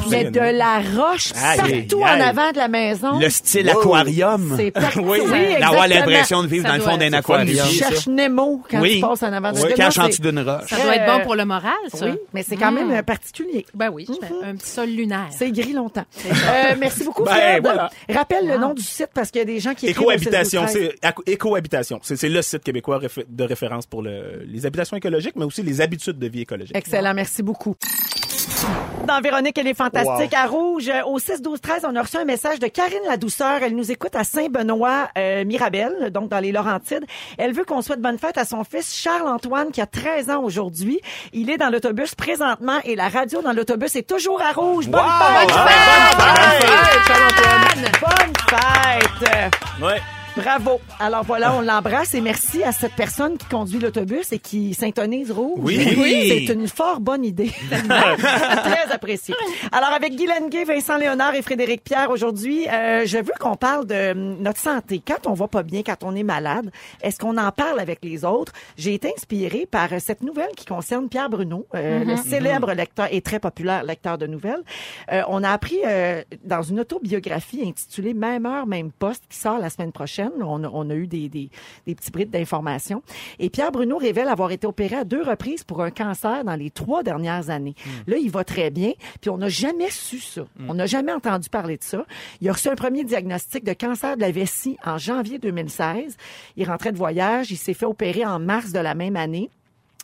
Mais de la roche Aïe, partout aïe, en avant de la maison. Le style Wow. aquarium. C'est. [LAUGHS] Oui. Oui, D'avoir l'impression de vivre Ça dans le fond d'un aquarium. Tu cherches Nemo quand Oui. tu passes en avant de Oui, ça. cache en dessous d'une roche. Ça doit être bon pour le moral, ça. Oui, mais c'est quand Mm. même particulier. Ben oui, je fais un petit sol lunaire. C'est gris longtemps. Euh, merci beaucoup, Ben, voilà. Rappelle le nom du site parce qu'il y a des gens qui Écohabitation, 16 12 c'est Écohabitation. Le site québécois de référence pour le- les habitations écologiques, mais aussi les habitudes de vie écologique. Excellent, merci beaucoup. Dans Véronique, elle est fantastique. À Rouge, euh, au 6-12-13, on a reçu un message de Karine La Douceur. Elle nous écoute à Saint-Benoît, euh, Mirabel, donc dans les Laurentides. Elle veut qu'on souhaite bonne fête à son fils Charles-Antoine, qui a 13 ans aujourd'hui. Il est dans l'autobus présentement et la radio dans l'autobus est toujours à Rouge. Bonne fête! Bonne fête! Ouais. Bravo. Alors voilà, on l'embrasse et merci à cette personne qui conduit l'autobus et qui syntonise rouge. Oui. C'est une fort bonne idée. [LAUGHS] Très apprécié. Alors avec Guy Lenguet, Vincent Léonard et Frédéric Pierre aujourd'hui, euh, je veux qu'on parle de hum, notre santé. Quand on va pas bien, quand on est malade, est-ce qu'on en parle avec les autres? J'ai été inspirée par euh, cette nouvelle qui concerne Pierre Bruno, euh, le célèbre lecteur et très populaire lecteur de nouvelles. Euh, on a appris euh, dans une autobiographie intitulée Même heure, même poste qui sort la semaine prochaine. On a, on a eu des, des, des petits brides d'informations. Et Pierre Bruno révèle avoir été opéré à deux reprises pour un cancer dans les trois dernières années. Là, il va très bien, puis on n'a jamais su ça. On n'a jamais entendu parler de ça. Il a reçu un premier diagnostic de cancer de la vessie en janvier 2016. Il rentrait de voyage, il s'est fait opérer en mars de la même année.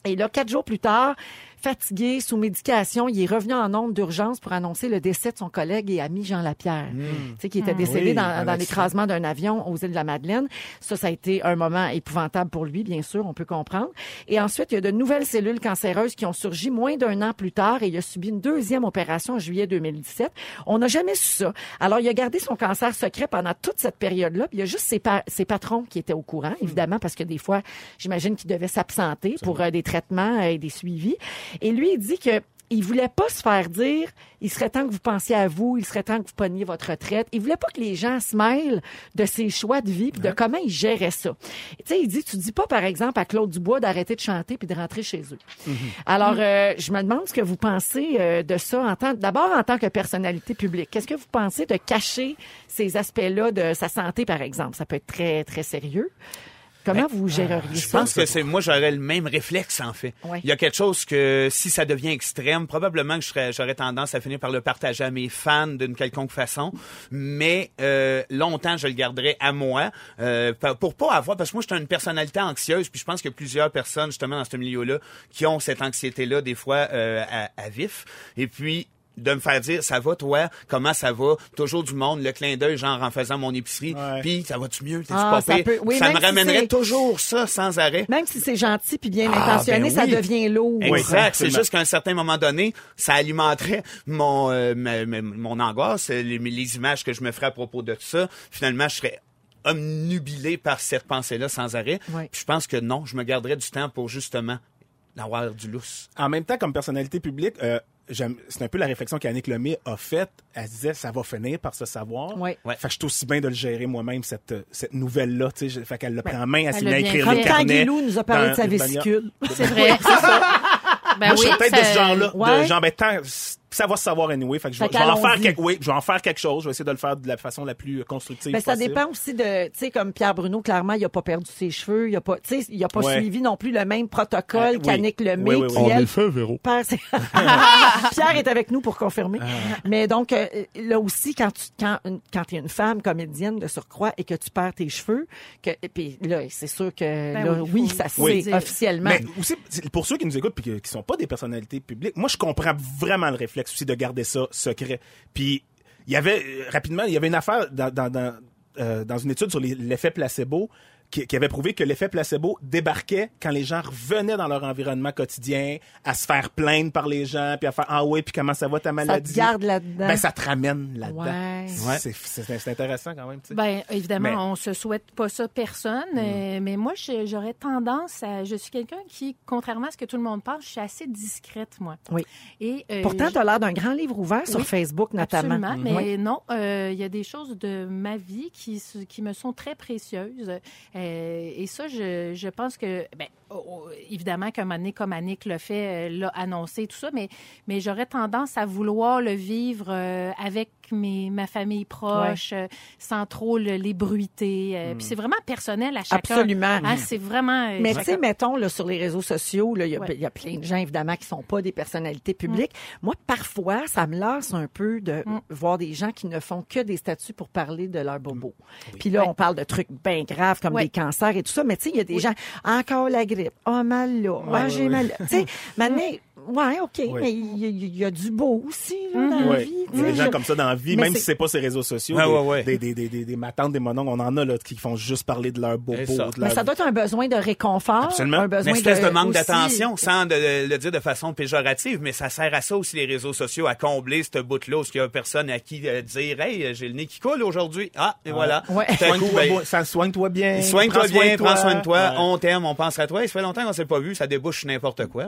Et là, quatre jours plus tard, fatigué, sous médication, il est revenu en onde d'urgence pour annoncer le décès de son collègue et ami Jean Lapierre, tu sais, qui était décédé Oui, dans, l'écrasement d'un avion aux îles de la Madeleine. Ça, ça a été un moment épouvantable pour lui, bien sûr, on peut comprendre. Et ensuite, il y a de nouvelles cellules cancéreuses qui ont surgi moins d'un an plus tard et il a subi une deuxième opération en juillet 2017. On n'a jamais su ça. Alors, il a gardé son cancer secret pendant toute cette période-là. Il y a juste ses, pa- ses patrons qui étaient au courant, évidemment, parce que des fois, j'imagine qu'il devait s'absenter pour euh, des traitements et des suivis. Et lui, il dit que il voulait pas se faire dire, il serait temps que vous pensiez à vous, il serait temps que vous preniez votre retraite. Il voulait pas que les gens se mêlent de ses choix de vie puis de comment il gérait ça. Tu sais, il dit, tu dis pas, par exemple, à Claude Dubois d'arrêter de chanter puis de rentrer chez eux. Alors, euh, je me demande ce que vous pensez euh, de ça en tant, d'abord en tant que personnalité publique. Qu'est-ce que vous pensez de cacher ces aspects-là de sa santé, par exemple? Ça peut être très, très sérieux. Comment vous géreriez Je ça? pense que c'est moi j'aurais le même réflexe en fait. Ouais. Il y a quelque chose que si ça devient extrême, probablement que je serais- j'aurais tendance à finir par le partager à mes fans d'une quelconque façon, mais euh, longtemps je le garderai à moi euh, pour pas avoir parce que moi je suis une personnalité anxieuse puis je pense a plusieurs personnes justement dans ce milieu-là qui ont cette anxiété-là des fois euh, à, à vif et puis de me faire dire ça va toi? Comment ça va? Toujours du monde le clin d'œil genre en faisant mon épicerie puis ça va tu mieux? T'es Ah, ça peut- oui, ça même me si ramènerait c'est- toujours ça sans arrêt Même si c'est gentil puis bien Ah, intentionné, ben ça oui. devient lourd. Exact. C'est juste qu'à un certain moment donné, ça alimenterait mon euh, ma- ma- mon angoisse, les, les images que je me ferais à propos de tout ça. Finalement, je serais omnubilé par cette pensée-là sans arrêt. Je pense que non, je me garderais du temps pour justement avoir du lousse. En même temps, comme personnalité publique, euh, c'est un peu la réflexion qu'Annick Lemay a faite. Elle disait, ça va finir par se savoir. Ouais. Ouais. Fait que je suis aussi bien de le gérer moi-même, cette, cette nouvelle-là. tu sais. Je- Fait qu'elle l'a pris en main, elle s'est mise à écrire le quand carnet. Nous a parlé dans de sa vésicule. C'est vrai, c'est ça. Ben Moi, je suis peut-être ça- de ce genre-là. Ouais. De genre, ben, tant, ça va se savoir anyway. Fait que je vais, Fait je vais en faire quelque, oui, je vais en faire quelque chose. Je vais essayer de le faire de la façon la plus constructive Ben, ça possible. dépend aussi de, tu sais, comme Pierre Bruno, clairement, il a pas perdu ses cheveux, il a pas, tu sais, il a pas Ouais. suivi non plus le même protocole Euh, oui. qu'Annick Lemay, Oui, oui, oui. qui, On elle, fait, Véro. [LAUGHS] Pierre est avec nous pour confirmer. Mais donc, euh, là aussi, quand tu, quand, une- quand t'es une femme comédienne de surcroît et que tu perds tes cheveux, que, et puis là, c'est sûr que, là, oui, oui, ça se officiellement. Mais aussi, pour ceux qui nous écoutent puis qui, sont pas des personnalités publiques, moi, je comprends vraiment le réflexe de garder ça secret. Puis, il y avait, euh, rapidement, il y avait une affaire dans, dans, dans, euh, une étude sur l'effet placebo qui, qui avait prouvé que l'effet placebo débarquait quand les gens revenaient dans leur environnement quotidien à se faire plaindre par les gens puis à faire ah ouais puis comment ça va ta ça maladie? te garde là-dedans. ben ça te ramène là-dedans Ouais. c'est c'est- c'est intéressant quand même. Ben évidemment, Mais- on se souhaite pas ça personne, euh, mais moi j'aurais tendance à je suis quelqu'un qui contrairement à ce que tout le monde pense, je suis assez discrète moi. Oui. Et euh, Pourtant, tu as l'air d'un grand livre ouvert sur Oui, Facebook, notamment. Absolument, Oui. mais non, euh, il y a des choses de ma vie qui, qui me sont très précieuses. Euh, et ça, je, je pense que, ben, oh, oh, évidemment qu'un moment donné, comme Annick l'a fait, euh, l'a annoncé, tout ça, mais, mais j'aurais tendance à vouloir le vivre euh, avec mes, ma famille proche, euh, sans trop le- les bruiter. euh, Puis c'est vraiment personnel à chacun. Absolument. Hein, c'est vraiment... Mais tu sais, mettons, là, sur les réseaux sociaux, il y, a- Ouais. y a plein de gens, évidemment, qui sont pas des personnalités publiques. Moi, parfois, ça me lasse un peu de voir des gens qui ne font que des statuts pour parler de leur bobo. Puis là, Ouais. on parle de trucs bien graves comme Ouais. Cancers et tout ça. Mais tu sais, il y a des gens, encore la grippe, oh, mal là, ah, j'ai mal là. Tu sais, [LAUGHS] maintenant, ouais, OK, mais il y, a- il y a du beau aussi, là, dans la Ouais. vie. Il y a des gens je- comme ça dans la vie, Mais même c'est- si c'est pas ces réseaux sociaux. Ouais, des, ouais, ouais. Des, des, des, des, des matantes, des mononcles, on en a là, qui font juste parler de leur bobo. C'est ça. de Mais leur- ça doit être un besoin de réconfort. Absolument. Un besoin Une espèce de, manque aussi- d'attention, sans de- de le dire de façon péjorative, mais ça sert à ça aussi les réseaux sociaux, à combler cette bout-là où il y a personne à qui euh, dire Hey, j'ai le nez qui coule aujourd'hui. Ah, et voilà. Ouais. Coup, Soigne-toi ben, ça soigne-toi bien. Soigne-toi bien, prends soin de toi, on t'aime, on pense à toi. Et ça fait longtemps qu'on s'est pas vu, ça débouche n'importe quoi.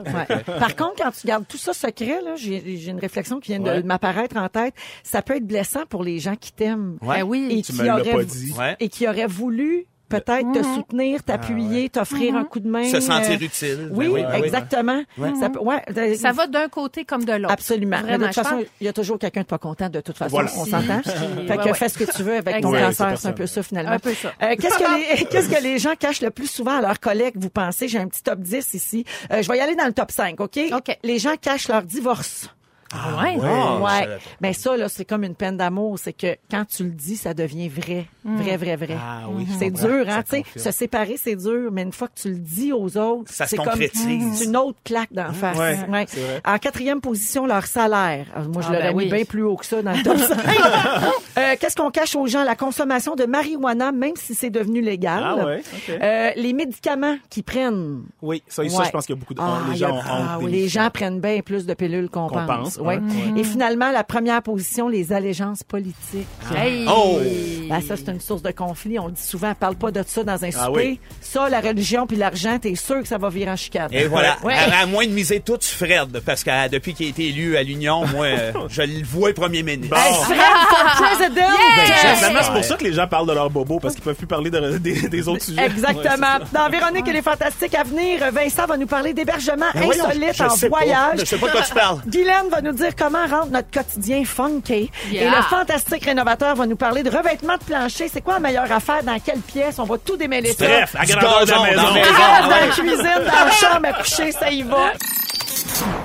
Par contre, quand tu gardes tout ça secret, là, j'ai j'ai une réflexion qui vient Ouais. de m'apparaître en tête. Ça peut être blessant pour les gens qui t'aiment. Ouais. Ben oui. Et Tu qui me l'as auraient, pas dit. Ouais. et qui auraient voulu peut-être te soutenir, t'appuyer, t'offrir un coup de main. Se sentir euh, utile. Oui, Ben oui, ben oui. exactement. Ça, peut- ouais, Ça va d'un côté comme de l'autre. Absolument. De toute façon, pense- il y a toujours quelqu'un de pas content de toute façon. Voilà. On s'entend. [LAUGHS] puis- Fait que ouais, fais ce que tu veux avec ton cancer. c'est C'est un peu ça finalement. Un peu ça. Euh, qu'est-ce que les [LAUGHS] qu'est-ce que les gens cachent le plus souvent à leurs collègues, vous pensez? J'ai un petit top 10 ici. Euh, je vais y aller dans le top 5, OK? OK. Les gens cachent leur divorce. Ah ouais. ouais. ouais. Ah, pas. Ben ça, là, c'est comme une peine d'amour. C'est que quand tu le dis, ça devient vrai. Vrai, vrai, vrai. Ah oui, C'est dur, hein, Ça tu sais. Se séparer, c'est dur, mais une fois que tu le dis aux autres, Ça se c'est comme concrétise. c'est une autre claque d'en face. Ouais, Ouais. c'est vrai. En quatrième position, leur salaire. Alors, moi, je Ah, l'aurais ben mis oui. bien plus haut que ça dans le top 5. [LAUGHS] Euh, Qu'est-ce qu'on cache aux gens? La consommation de marijuana, même si c'est devenu légal. Ah ouais. Euh, les médicaments qu'ils prennent. Oui, ça, ça, je pense qu'il y a beaucoup de Ah, les y a- gens ont ah honte oui, des- les gens prennent bien plus de pilules qu'on Qu'on pense. Pense, Ouais. ouais. Et finalement, la première position, les allégeances politiques. Hey. Oh! Ben, ça, c'est une source de conflit. On le dit souvent, parle pas de ça dans un Ah souper. oui. Ça, la religion puis l'argent, t'es sûr que ça va virer en chicane. Et voilà. Ouais. À, à moins de miser tout sur Fred, parce que depuis qu'il a été élu à l'Union, moi, [LAUGHS] je le vois premier ministre. Hey, Fred for [LAUGHS] president! Ben, c'est pour ça que les gens parlent de leur bobo, parce qu'ils peuvent plus parler de- des, des autres sujets. Exactement. Dans Véronique et les Fantastiques à venir, Vincent va nous parler d'hébergement Ben insolite en sais pas. voyage. Je sais pas de quoi tu parles. [LAUGHS] Guylaine va nous dire comment rendre notre quotidien funky. Yeah. Et le fantastique rénovateur va nous parler de revêtement de plancher. C'est quoi la meilleure affaire? Dans quelle pièce? On va tout démêler ça. Bref, à grandeur de la maison. dans la maison. Ah, dans ouais. la cuisine, dans la chambre à coucher, ça y va.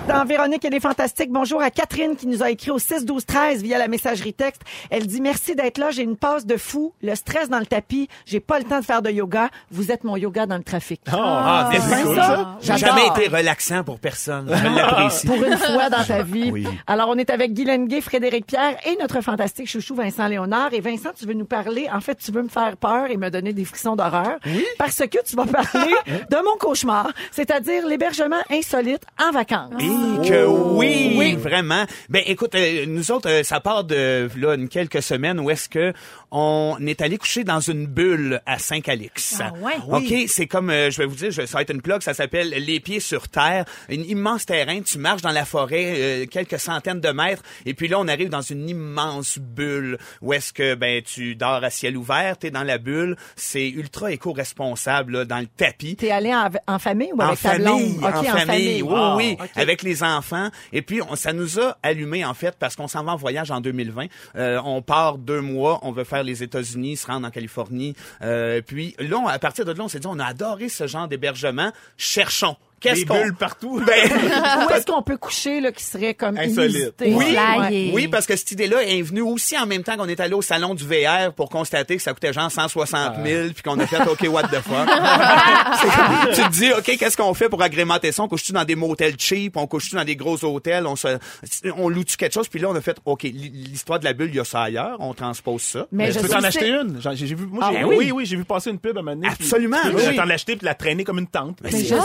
Dans Véronique et les Fantastiques, bonjour à Catherine qui nous a écrit au 6 12 13 via la messagerie texte. Elle dit merci d'être là, j'ai une passe de fou, le stress dans le tapis, j'ai pas le temps de faire de yoga, vous êtes mon yoga dans le trafic. Ah, c'est c'est cool, ça. jamais été relaxant pour personne. Je l'apprécie. Pour une fois dans ta vie. Oui. Alors, on est avec Guy Lenguet, Frédéric Pierre et notre fantastique chouchou Vincent Léonard. Et Vincent, tu veux nous parler, en fait, tu veux me faire peur et me donner des frissons d'horreur. Oui. Parce que tu vas parler [LAUGHS] de mon cauchemar, c'est-à-dire l'hébergement insolite en vacances. Et que oui, Oui. vraiment. Ben écoute, euh, nous autres, euh, ça part de là une quelques semaines où est-ce que on est allé coucher dans une bulle à Saint-Calix. Ah ouais? Ok, c'est comme euh, je vais vous dire, je- ça va être une plug, ça s'appelle les pieds sur terre, un immense terrain. Tu marches dans la forêt euh, quelques centaines de mètres, et puis là on arrive dans une immense bulle où est-ce que ben tu dors à ciel ouvert, t'es dans la bulle, c'est ultra éco-responsable là, dans le tapis. T'es allé en, en famille ou En avec ta famille, blonde? OK, en famille, oui, Ah, oui, avec les enfants. Et puis, on- ça nous a allumé, en fait, parce qu'on s'en va en voyage en 2020. Euh, on part deux mois, on veut faire les États-Unis, se rendre en Californie. Euh, puis là, on- à partir de là, on s'est dit, on a adoré ce genre d'hébergement. Cherchons. Qu'est-ce Des qu'on... bulles partout. Ben, [LAUGHS] Où est-ce qu'on peut coucher là, qui serait comme Insolite. Oui, oui, parce que cette idée-là est venue aussi en même temps qu'on est allé au salon du VR pour constater que ça coûtait genre 160 000 puis qu'on a fait OK, what the fuck? [LAUGHS] Tu te dis OK, qu'est-ce qu'on fait pour agrémenter ça? On couche-tu dans des motels cheap? On couche-tu dans des gros hôtels? On se, on loue-tu quelque chose? Puis là, on a fait OK, l'histoire de la bulle, il y a ça ailleurs. On transpose ça. Mais Mais je tu peux t'en acheter une? J'ai j'ai vu, moi, Ah j'ai- oui? oui, oui, j'ai vu passer une pub à puis Absolument, peux oui. t'en l'acheter puis la traîner comme une tente. Mais c'est je suis.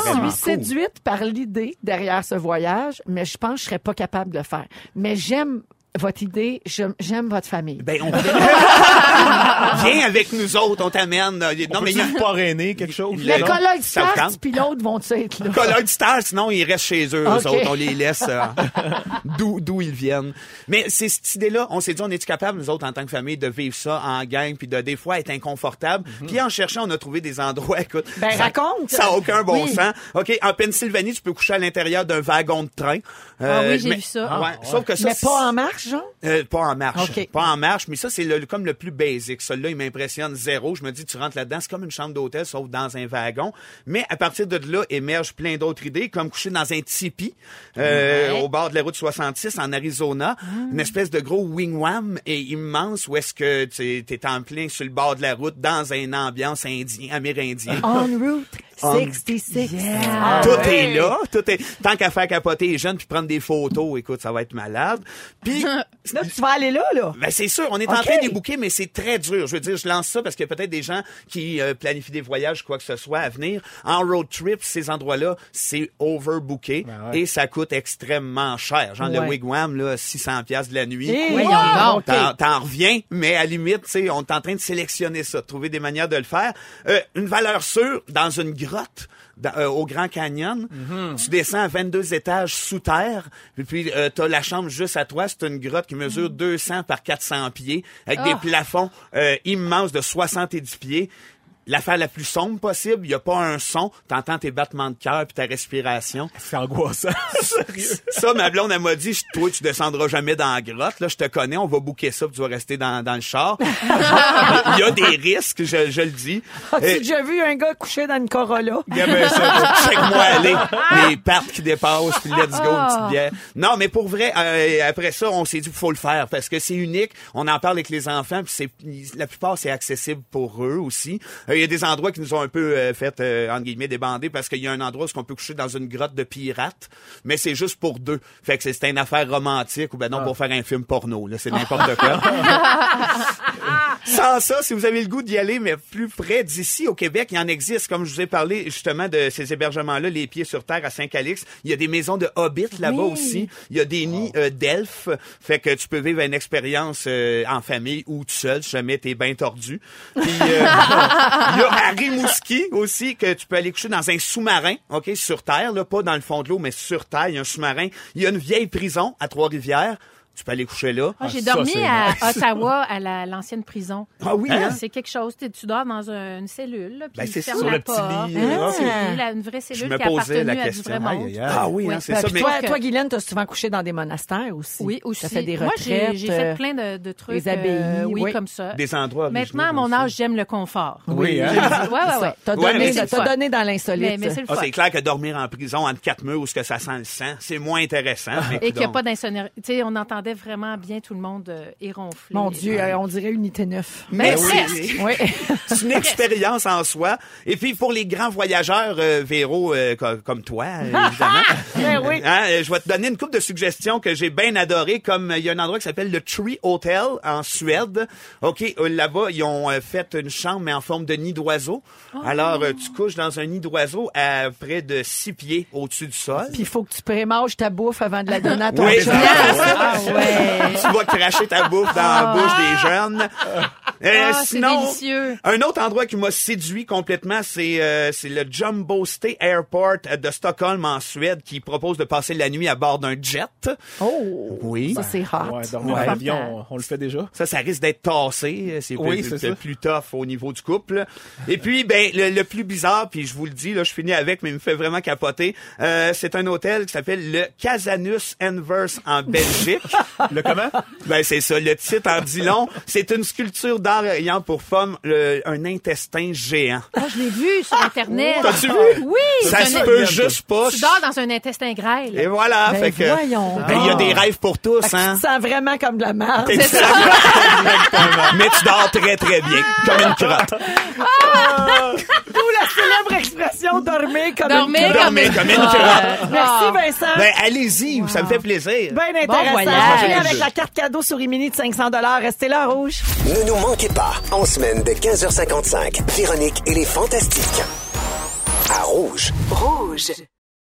Séduite par l'idée derrière ce voyage, mais je pense que je serais pas capable de le faire. Mais j'aime votre idée, j'aime votre famille. Ben, on [LAUGHS] Viens avec nous autres, on t'amène. Non, Non, mais il a mais parrainer quelque chose? Le- non, vous Stars puis l'autre vont être là? Color Star, sinon ils restent chez eux, eux Ok. autres. On les laisse euh, [LAUGHS] d'où d'où ils viennent. Mais c'est cette idée-là, on s'est dit, on est capable nous autres en tant que famille de vivre ça en gang, puis de des fois être inconfortable? Puis en cherchant, on a trouvé des endroits. Écoute, Mhm. Ben, ça, raconte. Ça a aucun bon Oui. sens. Ok, en Pennsylvanie, tu peux coucher à l'intérieur d'un wagon de train. Ah oui, j'ai mais- vu ça. Ouais, Sauf que ça, Mais pas en marche, genre? euh, pas en marche. Pas en marche, mais ça, c'est le, comme le plus basic. Celui-là, il m'impressionne zéro. Je me dis, tu rentres là-dedans, c'est comme une chambre d'hôtel, sauf dans un wagon. Mais à partir de là, émergent plein d'autres idées, comme coucher dans un tipi euh, au bord de la route 66 en Arizona. Une espèce de gros wing-wam et immense où est-ce que tu es en plein sur le bord de la route dans une ambiance indien, amérindien. On route 66. Ah, Tout ouais. est là. Tout est... Tant qu'à faire capoter les jeunes puis prendre des photos, écoute, ça va être malade. Puis [LAUGHS] tu vas aller là, là. Ben c'est sûr, on est en OK. train de les booker, mais c'est très dur. Je veux dire, je lance ça parce qu'il y a peut-être des gens qui euh, planifient des voyages, quoi que ce soit, à venir. En road trip, ces endroits-là, c'est overbooké Ben ouais. et ça coûte extrêmement cher. Genre le Ouais. wigwam, là, 600 pièces de la nuit. Eh, Voyons wow, donc. OK. T'en, t'en reviens, mais à la limite, tu sais, on est en train de sélectionner ça, de trouver des manières de le faire. Euh, une valeur sûre dans une grotte. dans- euh, au Grand Canyon, tu descends à 22 étages sous terre, puis euh, t'as la chambre juste à toi. C'est une grotte qui mesure 200 par 400 pieds, avec des Ah. plafonds euh, immenses de 70 pieds. L'affaire la plus sombre possible, il y a pas un son, t'entends tes battements de cœur puis ta respiration. C'est angoissant. [LAUGHS] Sérieux. Ça, ma blonde, elle m'a dit, Je- toi, tu descendras jamais dans la grotte. Là, je te connais, on va bouquer ça, puis tu vas rester dans, dans le char. [LAUGHS] Il y a des risques, je, je le dis. As-tu Euh, déjà vu un gars coucher dans une Corolla? Bien ça, check-moi aller. [LAUGHS] Les pattes qui dépassent, puis let's go, une petite bière. Non, mais pour vrai, euh, après ça, on s'est dit qu'il faut le faire parce que c'est unique. On en parle avec les enfants, puis c'est la plupart c'est accessible pour eux aussi. Euh, y a des endroits qui nous ont un peu euh, fait euh, entre guillemets débander parce qu'il y a un endroit où on peut coucher dans une grotte de pirates, mais c'est juste pour deux. Fait que c'est une affaire romantique ou ben non pour faire un film porno. Là, c'est n'importe quoi. [LAUGHS] [LAUGHS] Sans ça, si vous avez le goût d'y aller, mais plus près d'ici, au Québec, il en existe. Comme je vous ai parlé justement de ces hébergements-là, les pieds sur terre à Saint-Calix. Il y a des maisons de hobbits là-bas Oui. aussi. Il y a des nids euh, d'elfes. Fait que tu peux vivre une expérience euh, en famille ou tout seul, si jamais t'es bien tordu. Puis, euh, [LAUGHS] il y a à Rimouski aussi, que tu peux aller coucher dans un sous-marin, OK, sur terre, là, pas dans le fond de l'eau, mais sur terre, il y a un sous-marin. Il y a une vieille prison à Trois-Rivières. Tu peux aller coucher là. Moi, j'ai dormi c'est à nice. [LAUGHS] Ottawa, à la- l'ancienne prison. Ah oui, hein? C'est quelque chose. Tu tu dors dans un- une cellule, là, puis Ben, ils c'est sur la le petit porte. lit, la- une vraie Je cellule me qui a posais la appartenu à du question. vrai. Ah oui, Oui. hein, c'est Ben, ça. puis Mais toi, que- toi, Guylaine, t'as souvent couché dans des monastères aussi. Oui, aussi. T'as fait des Moi, retraites. j'ai j'ai fait euh, plein de, de trucs. des abbayes, euh, oui, oui. comme ça. des endroits Maintenant, à mon âge, j'aime le confort. Oui, hein? Ouais, ouais, c'est ouais. ça. T'as donné, c'est dans l'insolite. C'est Ah, c'est clair que dormir en prison entre quatre murs où ce que ça sent le sang, c'est moins intéressant. Et qu'il n'y a pas d'insonorité. Tu sais, on entendait vraiment bien tout le monde euh, éronfler. Mon Dieu, euh, on dirait unité 9. Mais Ben oui, Oui. [LAUGHS] c'est une expérience en soi. Et puis pour les grands voyageurs, euh, Véro, euh, co- comme toi, [LAUGHS] évidemment. Ben oui. Hein, je vais te donner une couple de suggestions que j'ai bien adorées, comme il y a un endroit qui s'appelle le Tree Hotel en Suède. OK, là-bas, ils ont fait une chambre, mais en forme de nid d'oiseau. Alors, euh, tu couches dans un nid d'oiseau à près de six pieds au-dessus du sol. Puis il faut que tu prémanges ta bouffe avant de la donner à ton Oui, chum. Ah ouais. Tu vas cracher ta bouffe dans la bouche des jeunes. Euh, Ah, sinon, délicieux. un autre endroit qui m'a séduit complètement, c'est euh, c'est le Jumbo Stay Airport euh, de Stockholm en Suède qui propose de passer la nuit à bord d'un jet. Oh! Oui. Ça, c'est hot. Ouais, dormir Ouais. en avion, on, on le fait déjà. Ça, ça risque d'être tassé. C'est Oui, plus, c'est ça. plus tough au niveau du couple. Et puis, ben, le, le plus bizarre, puis je vous le dis, là, je finis avec, mais il me fait vraiment capoter. Euh, c'est un hôtel qui s'appelle le Casanus Anvers en Belgique. [LAUGHS] Le comment? ben, c'est ça. Le titre en dit long. C'est une sculpture ayant pour forme le- un intestin géant. Moi, je l'ai vu sur Internet. T'as-tu vu? Oui! Ça c'est se un- peut juste pas. Tu dors dans un intestin grêle. Et voilà. Ben, fait que, voyons ben, il y a donc. des rêves pour tous, Fait que hein. Tu te sens vraiment comme de la merde. C'est ça. Mais tu dors très, très bien. Comme une crotte. D'où la célèbre expression dormir comme Dormir une comme Dormir une comme une crotte. crotte. Merci Ah. Vincent. Ben, allez-y. Ça me fait plaisir. Bien intéressant. voyage. Avec la carte cadeau sur Imini de 500 Restez là, rouge. Ne nous manquez pas, en semaine de 15h55, Véronique et les Fantastiques. À Rouge. Rouge.